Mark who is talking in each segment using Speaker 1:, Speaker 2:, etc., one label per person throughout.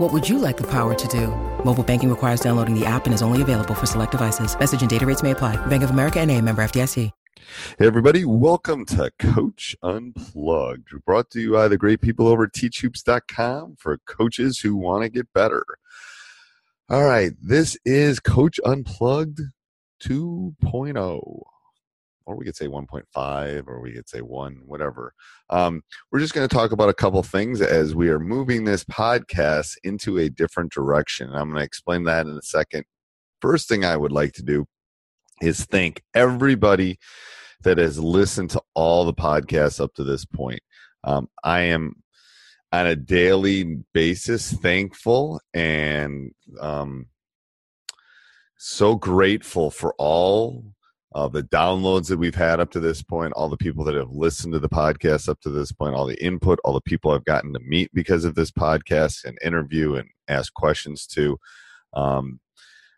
Speaker 1: What would you like the power to do? Mobile banking requires downloading the app and is only available for select devices. Message and data rates may apply. Bank of America and a member FDIC.
Speaker 2: Hey everybody, welcome to Coach Unplugged. Brought to you by the great people over at teachhoops.com for coaches who want to get better. All right, this is Coach Unplugged 2.0. Or we could say 1.5, or we could say 1, whatever. Um, we're just going to talk about a couple things as we are moving this podcast into a different direction. I'm going to explain that in a second. First thing I would like to do is thank everybody that has listened to all the podcasts up to this point. Um, I am on a daily basis thankful and um, so grateful for all uh, the downloads that we've had up to this point, all the people that have listened to the podcast up to this point, all the input, all the people I've gotten to meet because of this podcast and interview and ask questions to. Um,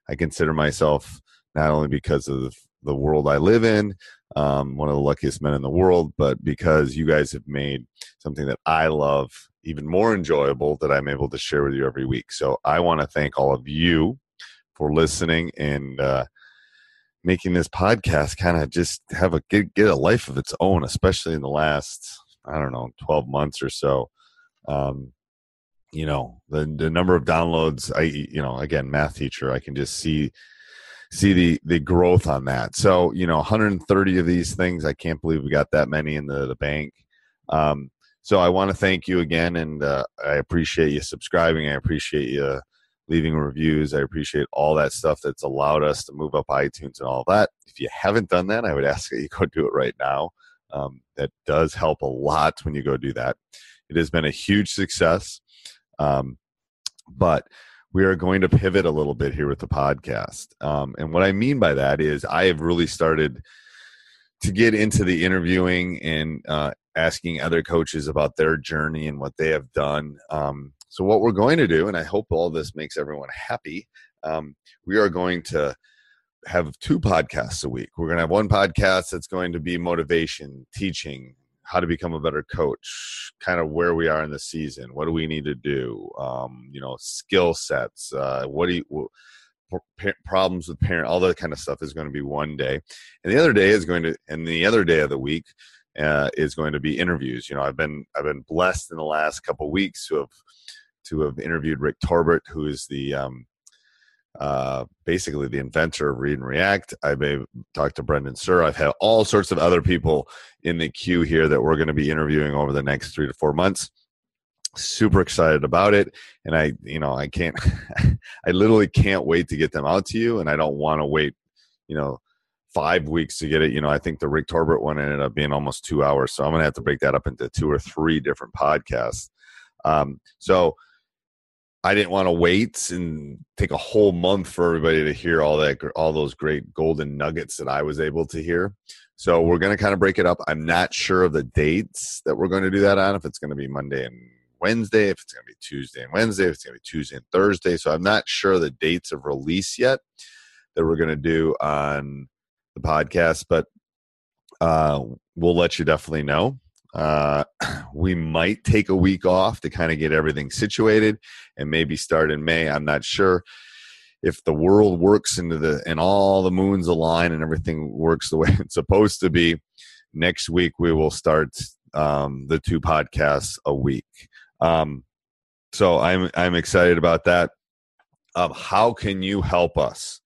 Speaker 2: I consider myself not only because of the world I live in, um, one of the luckiest men in the world, but because you guys have made something that I love even more enjoyable that I'm able to share with you every week. So I want to thank all of you for listening and uh, making this podcast kind of just have a get, get a life of its own, especially in the last I don't know 12 months or so. Um, you know the the number of downloads. I you know again math teacher. I can just see see the the growth on that. So you know, 130 of these things. I can't believe we got that many in the, the bank. Um, so I want to thank you again, and uh, I appreciate you subscribing. I appreciate you leaving reviews. I appreciate all that stuff that's allowed us to move up iTunes and all that. If you haven't done that, I would ask that you go do it right now. Um, that does help a lot when you go do that. It has been a huge success. Um, but we are going to pivot a little bit here with the podcast. Um, and what I mean by that is I have really started to get into the interviewing and uh, asking other coaches about their journey and what they have done. Um, so, what we're going to do, and I hope all this makes everyone happy, um, we are going to have two podcasts a week. We're going to have one podcast that's going to be motivation, teaching, how to become a better coach, kind of where we are in the season, what do we need to do, um, you know, skill sets, uh, what do you, problems with parent, all that kind of stuff is going to be one day, and the other day is going to, and the other day of the week uh, is going to be interviews. You know, I've been I've been blessed in the last couple weeks to have to have interviewed Rick Torbert, who is the um, uh, basically the inventor of Read and React. I've talked to Brendan Suhr. I've had all sorts of other people in the queue here that we're going to be interviewing over the next three to four months. Super excited about it, and I, you know, I can't, I literally can't wait to get them out to you, and I don't want to wait, you know, five weeks to get it. You know, I think the Rick Torbert one ended up being almost two hours, so I'm going to have to break that up into two or three different podcasts. Um, so I didn't want to wait and take a whole month for everybody to hear all that, all those great golden nuggets that I was able to hear. So we're going to kind of break it up. I'm not sure of the dates that we're going to do that on. If it's going to be Monday and Wednesday, if it's going to be Tuesday and Wednesday, if it's going to be Tuesday and Thursday. So I'm not sure the dates of release yet that we're going to do on the podcast. But uh, we'll let you definitely know. Uh, we might take a week off to kind of get everything situated and maybe start in May. I'm not sure if the world works into the and all the moons align and everything works the way it's supposed to be. Next week we will start um, the two podcasts a week. Um, so I'm I'm excited about that. Um, how can you help us?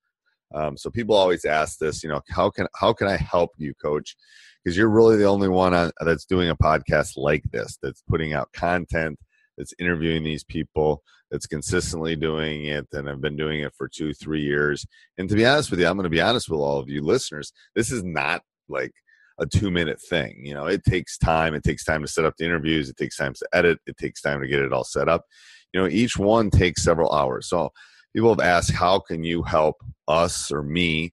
Speaker 2: Um, so people always ask this, you know, how can how can I help you, Coach? Because you're really the only one on, that's doing a podcast like this, that's putting out content, that's interviewing these people, that's consistently doing it, and I've been doing it for two, three years. And to be honest with you, I'm going to be honest with all of you listeners. This is not like a two minute thing. You know, it takes time. It takes time to set up the interviews. It takes time to edit. It takes time to get it all set up. You know, each one takes several hours. So people have asked, how can you help us or me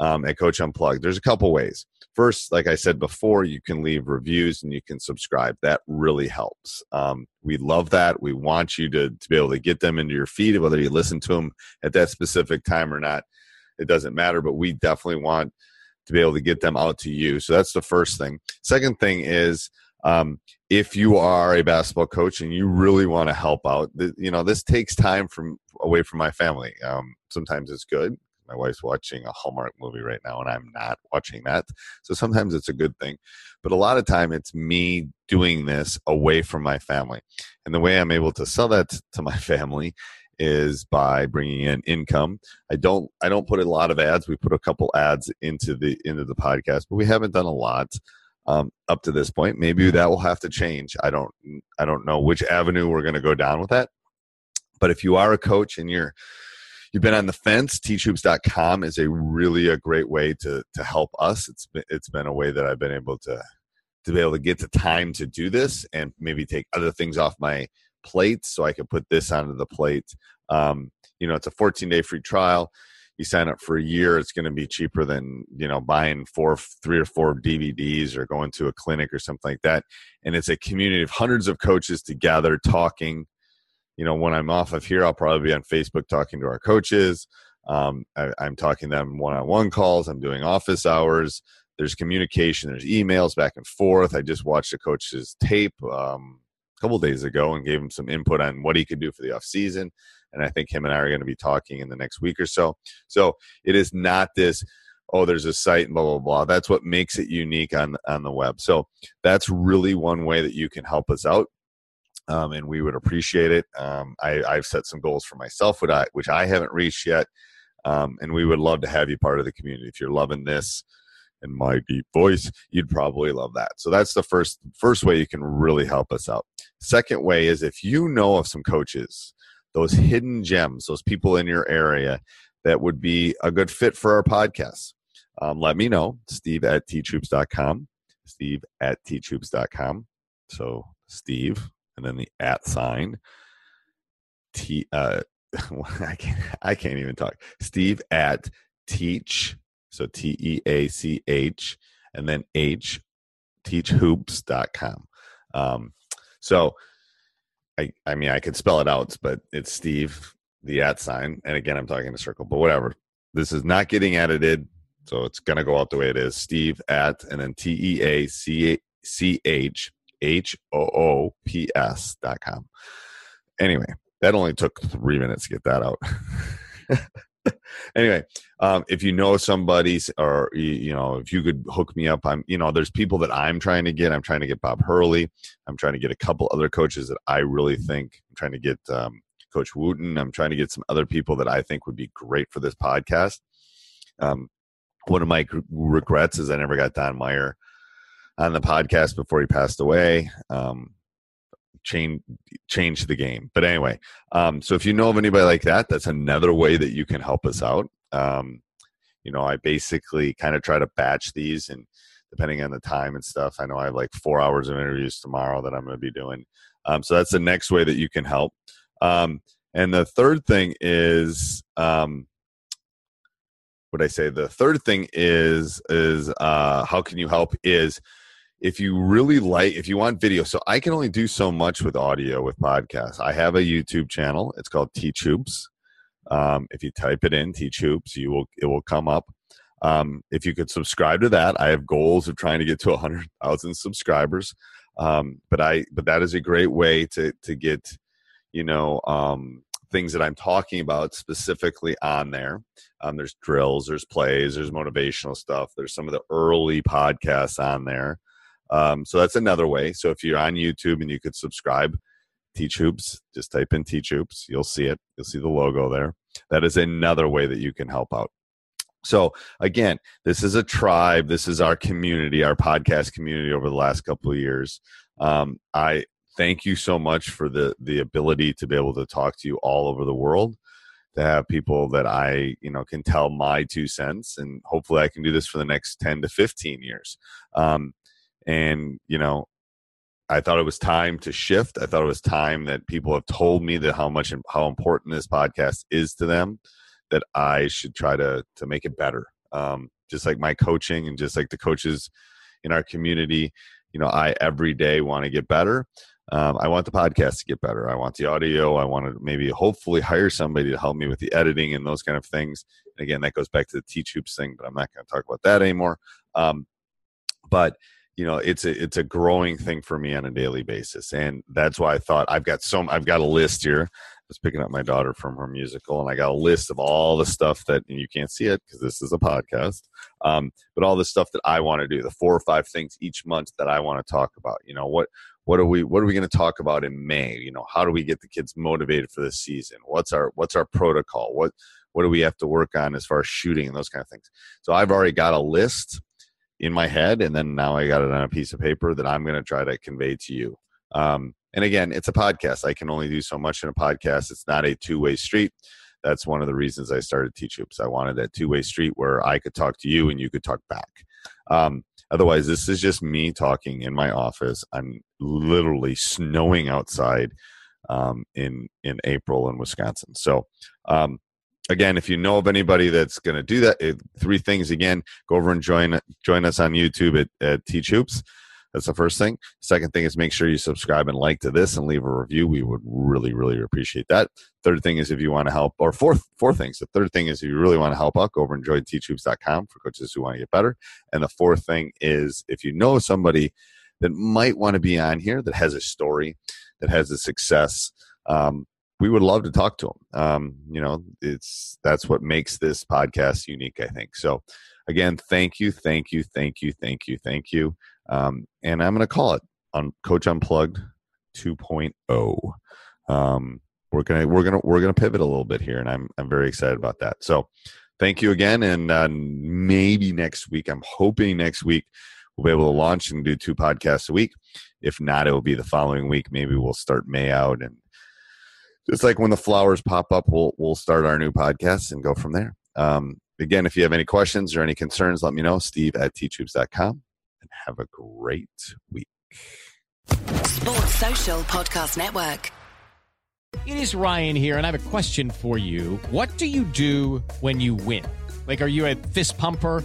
Speaker 2: um, at Coach Unplugged? There's a couple ways. First, like I said before, you can leave reviews and you can subscribe. That really helps. Um, we love that. We want you to, to be able to get them into your feed, whether you listen to them at that specific time or not. It doesn't matter, but we definitely want to be able to get them out to you. So that's the first thing. Second thing is um, if you are a basketball coach and you really want to help out, th- you know, this takes time from away from my family. Um, sometimes it's good. My wife's watching a Hallmark movie right now, and I'm not watching that. So sometimes it's a good thing, but a lot of time it's me doing this away from my family. And the way I'm able to sell that to my family is by bringing in income. I don't I don't put a lot of ads. We put a couple ads into the into the podcast, but we haven't done a lot um, up to this point. Maybe that will have to change. I don't I don't know which avenue we're going to go down with that. But if you are a coach and you're you've been on the fence, teachhoops.com is a really a great way to to help us. It's been, it's been a way that I've been able to to be able to get the time to do this and maybe take other things off my plate so I can put this onto the plate. Um, you know, it's a 14 day free trial you sign up for a year, it's going to be cheaper than you know buying four, three or four DVDs or going to a clinic or something like that. And it's a community of hundreds of coaches together talking. You know, when I'm off of here, I'll probably be on Facebook talking to our coaches. Um, I, I'm talking to them one-on-one calls. I'm doing office hours. There's communication. There's emails back and forth. I just watched a coach's tape um, a couple days ago and gave him some input on what he could do for the off season and I think him and I are going to be talking in the next week or so. So it is not this oh there's a site and blah blah blah that's what makes it unique on on the web so that's really one way that you can help us out um, and we would appreciate it. Um, I, i've set some goals for myself which i, which I haven't reached yet. Um, and we would love to have you part of the community. If you're loving this and my deep voice you'd probably love that. So that's the first first way you can really help us out. Second way is if you know of some coaches those hidden gems, those people in your area that would be a good fit for our podcast. Um, let me know, steve at teachhoops.com, steve at teachhoops.com. So Steve, and then the at sign, T, uh, I can't, I can't even talk. Steve at teach, so T E A C H, and then H, teachhoops.com. Um, so I, I mean, I could spell it out, but it's Steve, the at sign. And again, I'm talking in a circle, but whatever. This is not getting edited. So it's to go out the way it is. Steve at, and then T E A C H H O O P S dot com. Anyway, that only took three minutes to get that out. anyway, um, if you know somebody's or you, know if you could hook me up, I'm you know there's people that I'm trying to get. I'm trying to get Bob Hurley. I'm trying to get a couple other coaches that I really think. I'm trying to get um, Coach Wootten. I'm trying to get some other people that I think would be great for this podcast. Um, one of my regrets is I never got Don Meyer on the podcast before he passed away. Um, change change the game. But anyway, um, so if you know of anybody like that, that's another way that you can help us out. Um, you know, I basically kind of try to batch these and depending on the time and stuff. I know I have like four hours of interviews tomorrow that I'm going to be doing. Um, so that's the next way that you can help. Um, and the third thing is, um, what I say? The third thing is is uh, how can you help? Is if you really like if you want video so i can only do so much with audio with podcasts i have a youtube channel it's called teach hoops um, if you type it in teach hoops you will it will come up Um, if you could subscribe to that, I have goals of trying to get to 100,000 subscribers. Um, but I, but that is a great way to to get, you know, um, things that I'm talking about specifically on there. Um, there's drills, there's plays, there's motivational stuff. There's some of the early podcasts on there. Um, so that's another way. So if you're on YouTube and you could subscribe, Teach Hoops, just type in Teach Hoops. You'll see it. You'll see the logo there. That is another way that you can help out. So again, this is a tribe. This is our community, our podcast community over the last couple of years. Um, I thank you so much for the the ability to be able to talk to you all over the world to have people that I, you know, can tell my two cents, and hopefully I can do this for the next ten to fifteen years. Um, and you know, I thought it was time to shift. I thought it was time that people have told me that how much and how important this podcast is to them, that I should try to to make it better. Um, just like my coaching and just like the coaches in our community, you know, I every day want to get better. Um, I want the podcast to get better. I want the audio. I want to maybe hopefully hire somebody to help me with the editing and those kind of things. And again, that goes back to the Teach Hoops thing, but I'm not going to talk about that anymore. Um, but you know it's a it's a growing thing for me on a daily basis and that's why i thought i've got some i've got a list here. I was picking up my daughter from her musical and i got a list of all the stuff that you can't see it because this is a podcast um, but all the stuff that i want to do the four or five things each month that i want to talk about you know what what are we what are we going to talk about in may? You know how do we get the kids motivated for this season? What's our what's our protocol? What what do we have to work on as far as shooting and those kind of things? So i've already got a list in my head and then now i got it on a piece of paper that i'm going to try to convey to you. Um, and again it's a podcast. I can only do so much in a podcast. It's not a two-way street. That's one of the reasons i started teach hoops i wanted that two-way street where i could talk to you and you could talk back. Um, otherwise this is just me talking in my office. I'm literally snowing outside um, in in april in wisconsin. So um, again, if you know of anybody that's going to do that, three things again, go over and join join us on YouTube at, at Teach Hoops. That's the first thing. Second thing is make sure you subscribe and like to this and leave a review. We would really, really appreciate that. Third thing is if you want to help, or fourth, four things. The third thing is if you really want to help out, go over and join teachhoops.com for coaches who want to get better. And the fourth thing is if you know somebody that might want to be on here that has a story, that has a success, um, we would love to talk to them. Um, you know, it's that's what makes this podcast unique, I think. So, again, thank you, thank you, thank you, thank you, thank you. Um, and I'm going to call it on Coach Unplugged 2.0. Um, we're gonna we're gonna we're gonna pivot a little bit here, and I'm I'm very excited about that. So, thank you again, and uh, maybe next week. I'm hoping next week we'll be able to launch and do two podcasts a week. If not, it will be the following week. Maybe we'll start May out and just like when the flowers pop up, we'll we'll start our new podcast and go from there. Um, again, if you have any questions or any concerns, let me know. Steve at teachhoops.com and have a great week.
Speaker 3: Sports Social Podcast Network.
Speaker 4: It is Ryan here, and I have a question for you. What do you do when you win? Like, are you a fist pumper?